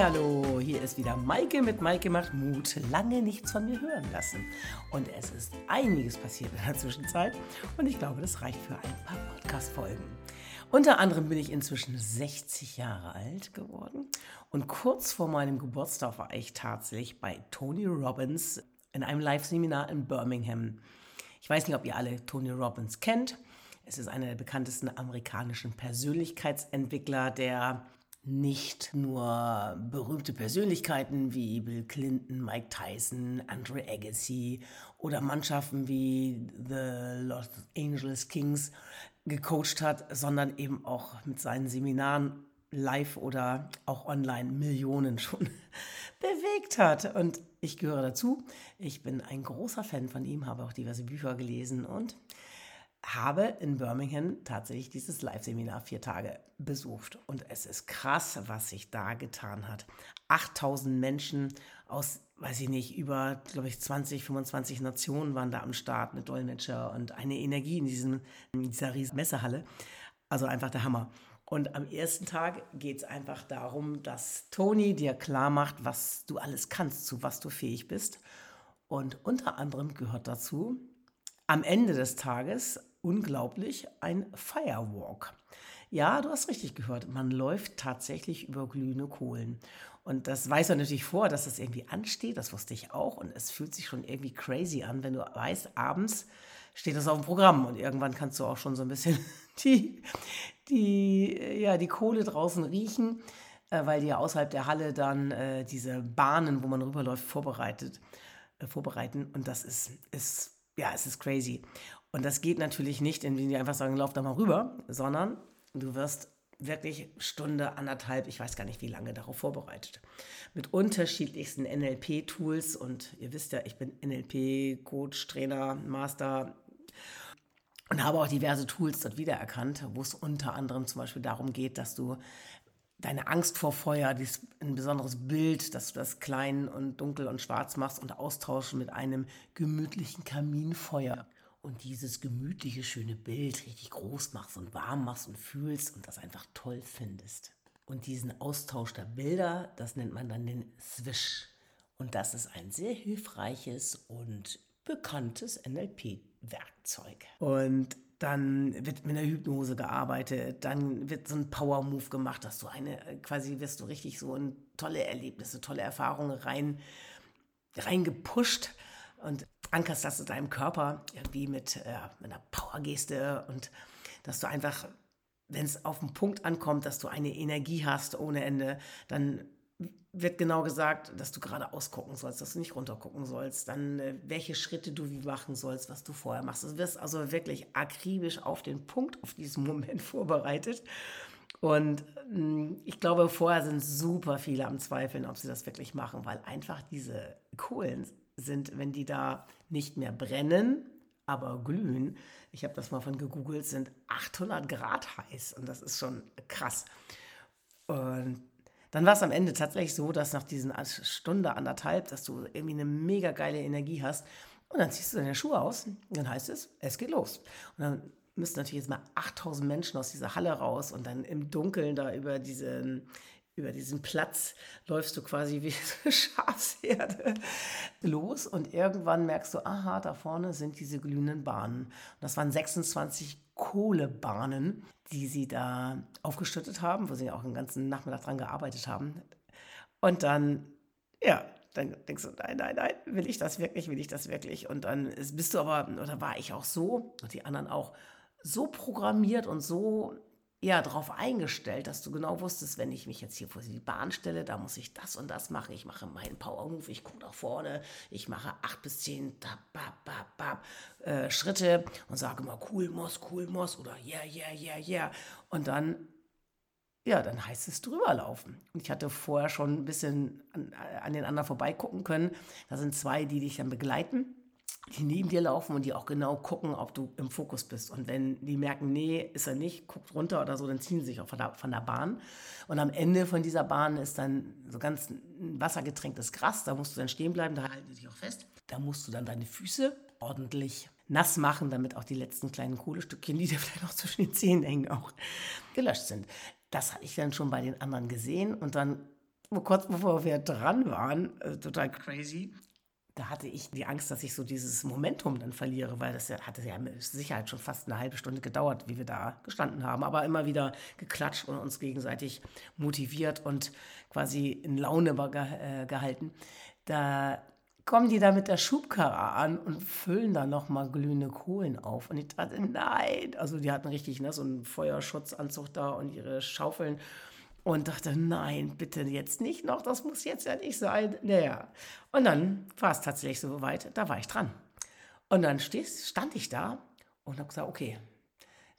Hallihallo, hier ist wieder Maike mit Maike macht Mut. Lange nichts von mir hören lassen. Und es ist einiges passiert in der Zwischenzeit. Und ich glaube, das reicht für ein paar Podcast-Folgen. Unter anderem bin ich inzwischen 60 Jahre alt geworden. Und kurz vor meinem Geburtstag war ich tatsächlich bei Tony Robbins in einem Live-Seminar in Birmingham. Ich weiß nicht, ob ihr alle Tony Robbins kennt. Es ist einer der bekanntesten amerikanischen Persönlichkeitsentwickler, der nicht nur berühmte Persönlichkeiten wie Bill Clinton, Mike Tyson, Andre Agassi oder Mannschaften wie The Los Angeles Kings gecoacht hat, sondern eben auch mit seinen Seminaren live oder auch online Millionen schon bewegt hat. Und ich gehöre dazu. Ich bin ein großer Fan von ihm, habe auch diverse Bücher gelesen und habe in Birmingham tatsächlich dieses Live-Seminar vier Tage besucht. Und es ist krass, was sich da getan hat. 8000 Menschen aus, weiß ich nicht, über, glaube ich, 20, 25 Nationen waren da am Start mit Dolmetscher und eine Energie in, diesem, in dieser riesen Messehalle. Also einfach der Hammer. Und am ersten Tag geht es einfach darum, dass Tony dir klar macht, was du alles kannst, zu was du fähig bist. Und unter anderem gehört dazu, am Ende des Tages unglaublich ein Firewalk. Ja, du hast richtig gehört. Man läuft tatsächlich über glühende Kohlen. Und das weiß man natürlich vor, dass das irgendwie ansteht. Das wusste ich auch. Und es fühlt sich schon irgendwie crazy an, wenn du weißt, abends steht das auf dem Programm. Und irgendwann kannst du auch schon so ein bisschen die, die, ja, die Kohle draußen riechen, äh, weil die ja außerhalb der Halle dann äh, diese Bahnen, wo man rüberläuft, vorbereitet, äh, vorbereiten. Und das ist, ist, ja, es ist crazy. Und das geht natürlich nicht, indem die einfach sagen, lauf da mal rüber, sondern du wirst wirklich Stunde, anderthalb, ich weiß gar nicht wie lange darauf vorbereitet. Mit unterschiedlichsten NLP-Tools und ihr wisst ja, ich bin NLP-Coach, Trainer, Master und habe auch diverse Tools dort wiedererkannt, wo es unter anderem zum Beispiel darum geht, dass du deine Angst vor Feuer, dieses, ein besonderes Bild, dass du das klein und dunkel und schwarz machst und austauschen mit einem gemütlichen Kaminfeuer und dieses gemütliche, schöne Bild richtig groß machst und warm machst und fühlst und das einfach toll findest. Und diesen Austausch der Bilder, das nennt man dann den Swish. Und das ist ein sehr hilfreiches und bekanntes NLP-Werkzeug. Und dann wird mit einer Hypnose gearbeitet, dann wird so ein Power-Move gemacht, dass du eine, quasi wirst du richtig so in tolle Erlebnisse, tolle Erfahrungen rein, reingepusht und ankerst das in deinem Körper irgendwie mit, äh, mit einer Powergeste und dass du einfach, wenn es auf den Punkt ankommt, dass du eine Energie hast ohne Ende, dann wird genau gesagt, dass du gerade ausgucken sollst, dass du nicht runtergucken sollst, dann äh, welche Schritte du wie machen sollst, was du vorher machst. Du wirst also wirklich akribisch auf den Punkt, auf diesen Moment vorbereitet. Und mh, ich glaube, vorher sind super viele am Zweifeln, ob sie das wirklich machen, weil einfach diese Kohlen sind, wenn die da nicht mehr brennen, aber glühen, ich habe das mal von gegoogelt, sind 800 Grad heiß und das ist schon krass. Und dann war es am Ende tatsächlich so, dass nach diesen Stunde, anderthalb, dass du irgendwie eine mega geile Energie hast und dann ziehst du deine Schuhe aus dann heißt es, es geht los. Und dann müssen natürlich jetzt mal 8000 Menschen aus dieser Halle raus und dann im Dunkeln da über diese über diesen Platz läufst du quasi wie eine Schafsherde los und irgendwann merkst du, aha, da vorne sind diese glühenden Bahnen. Und das waren 26 Kohlebahnen, die sie da aufgeschüttet haben, wo sie auch den ganzen Nachmittag dran gearbeitet haben. Und dann, ja, dann denkst du, nein, nein, nein, will ich das wirklich, will ich das wirklich? Und dann bist du aber, oder war ich auch so, und die anderen auch, so programmiert und so ja, darauf eingestellt, dass du genau wusstest, wenn ich mich jetzt hier vor die Bahn stelle, da muss ich das und das machen. Ich mache meinen Power Move, ich gucke nach vorne, ich mache acht bis zehn bap, bap, bap, äh, Schritte und sage immer cool Moss, cool Moss oder yeah, yeah, yeah, yeah. Und dann, ja, dann heißt es drüber laufen. Und ich hatte vorher schon ein bisschen an, an den anderen vorbeigucken können. Da sind zwei, die dich dann begleiten die neben dir laufen und die auch genau gucken, ob du im Fokus bist. Und wenn die merken, nee, ist er nicht, guckt runter oder so, dann ziehen sie sich auch von der, von der Bahn. Und am Ende von dieser Bahn ist dann so ganz wassergetränktes Gras. Da musst du dann stehen bleiben, da halten die dich auch fest. Da musst du dann deine Füße ordentlich nass machen, damit auch die letzten kleinen Kohlestückchen, die dir vielleicht noch zwischen den Zähnen hängen, auch gelöscht sind. Das hatte ich dann schon bei den anderen gesehen und dann kurz bevor wir dran waren, äh, total crazy, da hatte ich die Angst, dass ich so dieses Momentum dann verliere, weil das ja, hatte ja mit Sicherheit schon fast eine halbe Stunde gedauert, wie wir da gestanden haben, aber immer wieder geklatscht und uns gegenseitig motiviert und quasi in Laune äh, gehalten. Da kommen die da mit der Schubkarre an und füllen da nochmal glühende Kohlen auf. Und ich dachte, nein. Also die hatten richtig ne, so einen Feuerschutzanzug da und ihre Schaufeln und dachte, nein, bitte jetzt nicht noch, das muss jetzt ja nicht sein. Naja, und dann war es tatsächlich so weit, da war ich dran. Und dann stand ich da und habe gesagt, okay,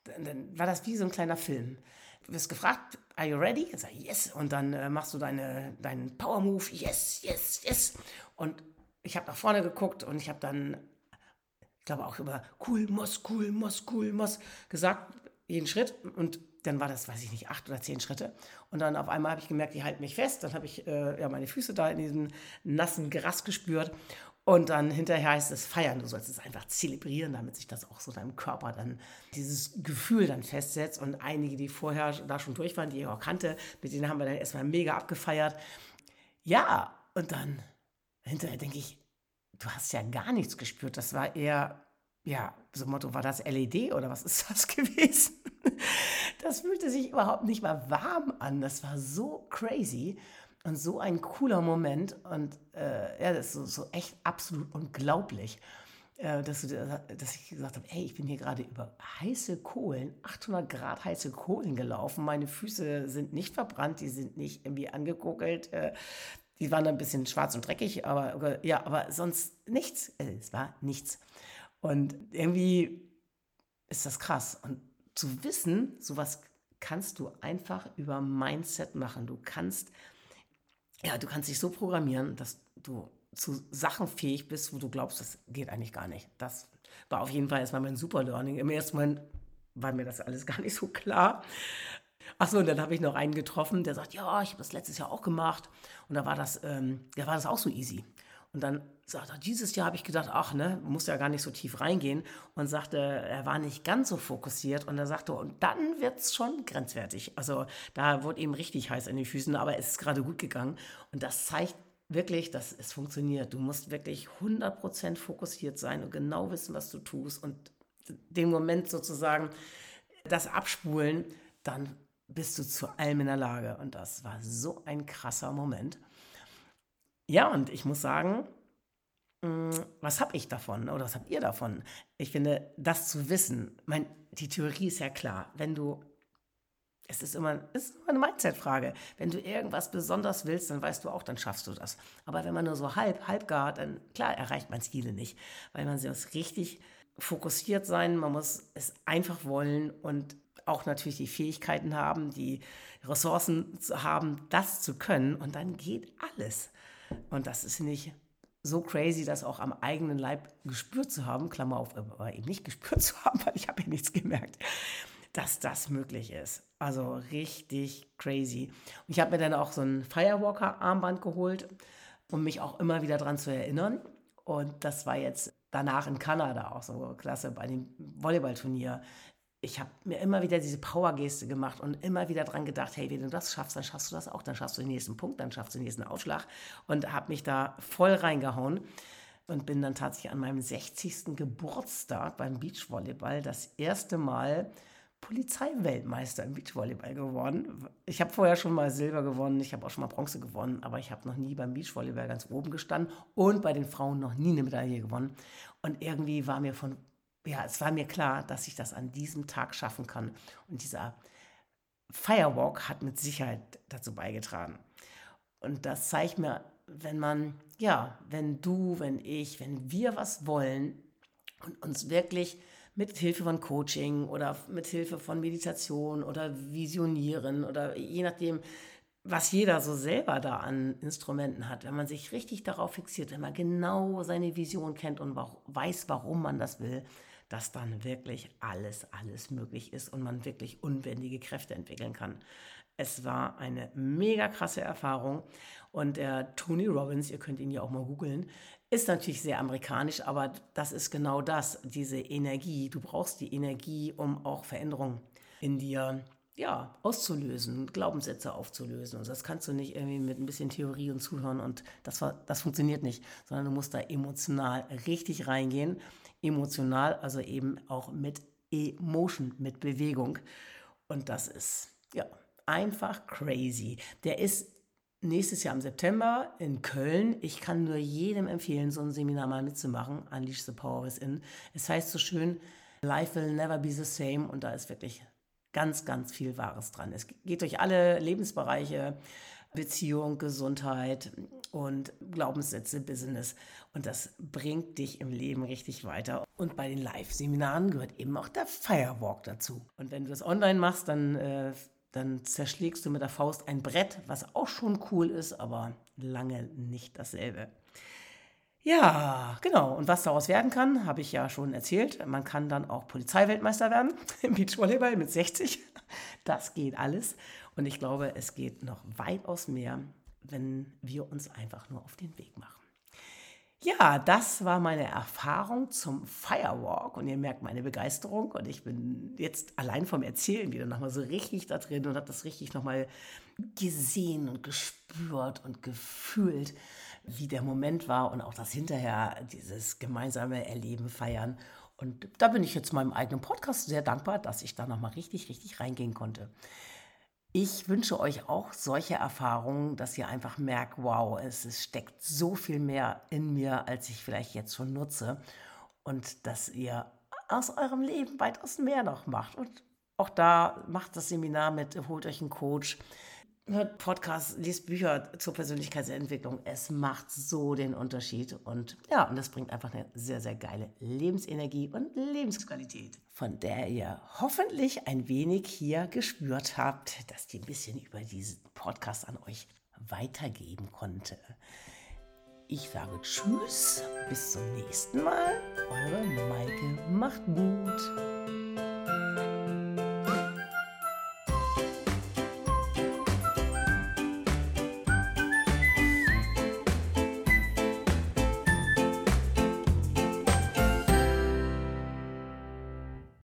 dann, war das wie so ein kleiner Film. Du wirst gefragt, are you ready? Ich sage, yes. Und dann äh, machst du deine, deinen Power-Move, yes, yes, yes. Und ich habe nach vorne geguckt und ich habe dann, ich glaube auch über cool, Moss, cool, Moss, cool, Moss gesagt, jeden Schritt. Und dann war das, weiß ich nicht, acht oder zehn Schritte. Und dann auf einmal habe ich gemerkt, die halten mich fest. Dann habe ich äh, ja, meine Füße da in diesem nassen Gras gespürt. Und dann hinterher heißt es feiern. Du sollst es einfach zelebrieren, damit sich das auch so deinem Körper dann dieses Gefühl dann festsetzt. Und einige, die vorher da schon durch waren, die ich auch kannte, mit denen haben wir dann erstmal mega abgefeiert. Ja, und dann hinterher denke ich, du hast ja gar nichts gespürt. Das war eher, ja, so Motto, war das LED oder was ist das gewesen? Das fühlte sich überhaupt nicht mal warm an. Das war so crazy und so ein cooler Moment. Und äh, ja, das ist so, so, echt absolut unglaublich, äh, dass, du, dass ich gesagt habe, hey, ich bin hier gerade über heiße Kohlen, 800 Grad heiße Kohlen gelaufen. Meine Füße sind nicht verbrannt, die sind nicht irgendwie angekokelt. Äh, die waren ein bisschen schwarz und dreckig, aber ja, aber sonst nichts. Äh, es war nichts. Und irgendwie ist das krass. Und zu wissen, sowas kannst du einfach über Mindset machen. Du kannst, ja, du kannst dich so programmieren, dass du zu Sachen fähig bist, wo du glaubst, das geht eigentlich gar nicht. Das war auf jeden Fall erstmal mein Super Learning. Im ersten Moment war mir das alles gar nicht so klar. Achso, und dann habe ich noch einen getroffen, der sagt, ja, ich habe das letztes Jahr auch gemacht. Und da war das, ähm, da war das auch so easy. Und dann sagt er, dieses Jahr habe ich gedacht, ach, ne, muss ja gar nicht so tief reingehen. Und sagte, er war nicht ganz so fokussiert. Und er sagte, und dann wird es schon grenzwertig. Also da wurde ihm richtig heiß an den Füßen, aber es ist gerade gut gegangen. Und das zeigt wirklich, dass es funktioniert. Du musst wirklich 100% fokussiert sein und genau wissen, was du tust. Und den Moment sozusagen, das abspulen, dann bist du zu allem in der Lage. Und das war so ein krasser Moment. Ja, und ich muss sagen, mm, was habe ich davon oder was habt ihr davon? Ich finde, das zu wissen, mein, die Theorie ist ja klar. Wenn du, es ist immer, es ist immer eine Mindset-Frage. Wenn du irgendwas besonders willst, dann weißt du auch, dann schaffst du das. Aber wenn man nur so halb, halb gar, dann klar erreicht man Ziele nicht, weil man muss richtig fokussiert sein, man muss es einfach wollen und auch natürlich die Fähigkeiten haben, die Ressourcen zu haben, das zu können und dann geht alles. Und das ist nicht so crazy, das auch am eigenen Leib gespürt zu haben, Klammer auf, aber eben nicht gespürt zu haben, weil ich habe ja nichts gemerkt, dass das möglich ist. Also richtig crazy. Und ich habe mir dann auch so ein Firewalker-Armband geholt, um mich auch immer wieder daran zu erinnern. Und das war jetzt danach in Kanada auch so klasse bei dem Volleyballturnier ich habe mir immer wieder diese Power-Geste gemacht und immer wieder dran gedacht, hey, wenn du das schaffst, dann schaffst du das auch, dann schaffst du den nächsten Punkt, dann schaffst du den nächsten Aufschlag und habe mich da voll reingehauen und bin dann tatsächlich an meinem 60. Geburtstag beim Beachvolleyball das erste Mal Polizeiweltmeister im Beachvolleyball geworden. Ich habe vorher schon mal Silber gewonnen, ich habe auch schon mal Bronze gewonnen, aber ich habe noch nie beim Beachvolleyball ganz oben gestanden und bei den Frauen noch nie eine Medaille gewonnen. Und irgendwie war mir von ja, es war mir klar, dass ich das an diesem Tag schaffen kann. Und dieser Firewalk hat mit Sicherheit dazu beigetragen. Und das zeigt mir, wenn man, ja, wenn du, wenn ich, wenn wir was wollen und uns wirklich mit Hilfe von Coaching oder mit Hilfe von Meditation oder Visionieren oder je nachdem, was jeder so selber da an Instrumenten hat, wenn man sich richtig darauf fixiert, wenn man genau seine Vision kennt und weiß, warum man das will, dass dann wirklich alles, alles möglich ist und man wirklich unbändige Kräfte entwickeln kann. Es war eine mega krasse Erfahrung und der Tony Robbins, ihr könnt ihn ja auch mal googeln, ist natürlich sehr amerikanisch, aber das ist genau das, diese Energie. Du brauchst die Energie, um auch Veränderungen in dir ja, auszulösen, Glaubenssätze aufzulösen. Und das kannst du nicht irgendwie mit ein bisschen Theorie und Zuhören und das, das funktioniert nicht, sondern du musst da emotional richtig reingehen. Emotional, also eben auch mit Emotion, mit Bewegung. Und das ist, ja, einfach crazy. Der ist nächstes Jahr im September in Köln. Ich kann nur jedem empfehlen, so ein Seminar mal mitzumachen. Unleash the Power Within. Es heißt so schön, Life will never be the same. Und da ist wirklich ganz, ganz viel Wahres dran. Es geht durch alle Lebensbereiche, Beziehung, Gesundheit und Glaubenssätze, Business. Und das bringt dich im Leben richtig weiter. Und bei den Live-Seminaren gehört eben auch der Firewalk dazu. Und wenn du das online machst, dann, äh, dann zerschlägst du mit der Faust ein Brett, was auch schon cool ist, aber lange nicht dasselbe. Ja, genau. Und was daraus werden kann, habe ich ja schon erzählt. Man kann dann auch Polizeiweltmeister werden im Beachvolleyball mit 60. Das geht alles. Und ich glaube, es geht noch weitaus mehr, wenn wir uns einfach nur auf den Weg machen. Ja, das war meine Erfahrung zum Firewalk und ihr merkt meine Begeisterung und ich bin jetzt allein vom Erzählen wieder nochmal so richtig da drin und habe das richtig nochmal gesehen und gespürt und gefühlt, wie der Moment war und auch das hinterher, dieses gemeinsame Erleben, Feiern. Und da bin ich jetzt meinem eigenen Podcast sehr dankbar, dass ich da nochmal richtig, richtig reingehen konnte. Ich wünsche euch auch solche Erfahrungen, dass ihr einfach merkt, wow, es, es steckt so viel mehr in mir, als ich vielleicht jetzt schon nutze. Und dass ihr aus eurem Leben weitaus mehr noch macht. Und auch da macht das Seminar mit, holt euch einen Coach, hört Podcasts, liest Bücher zur Persönlichkeitsentwicklung. Es macht so den Unterschied. Und ja, und das bringt einfach eine sehr, sehr geile Lebensenergie und Lebensqualität, von der ihr hoffentlich ein wenig hier gespürt habt, dass die ein bisschen über diesen Podcast an euch weitergeben konnte. Ich sage Tschüss, bis zum nächsten Mal. Eure Maike macht Mut.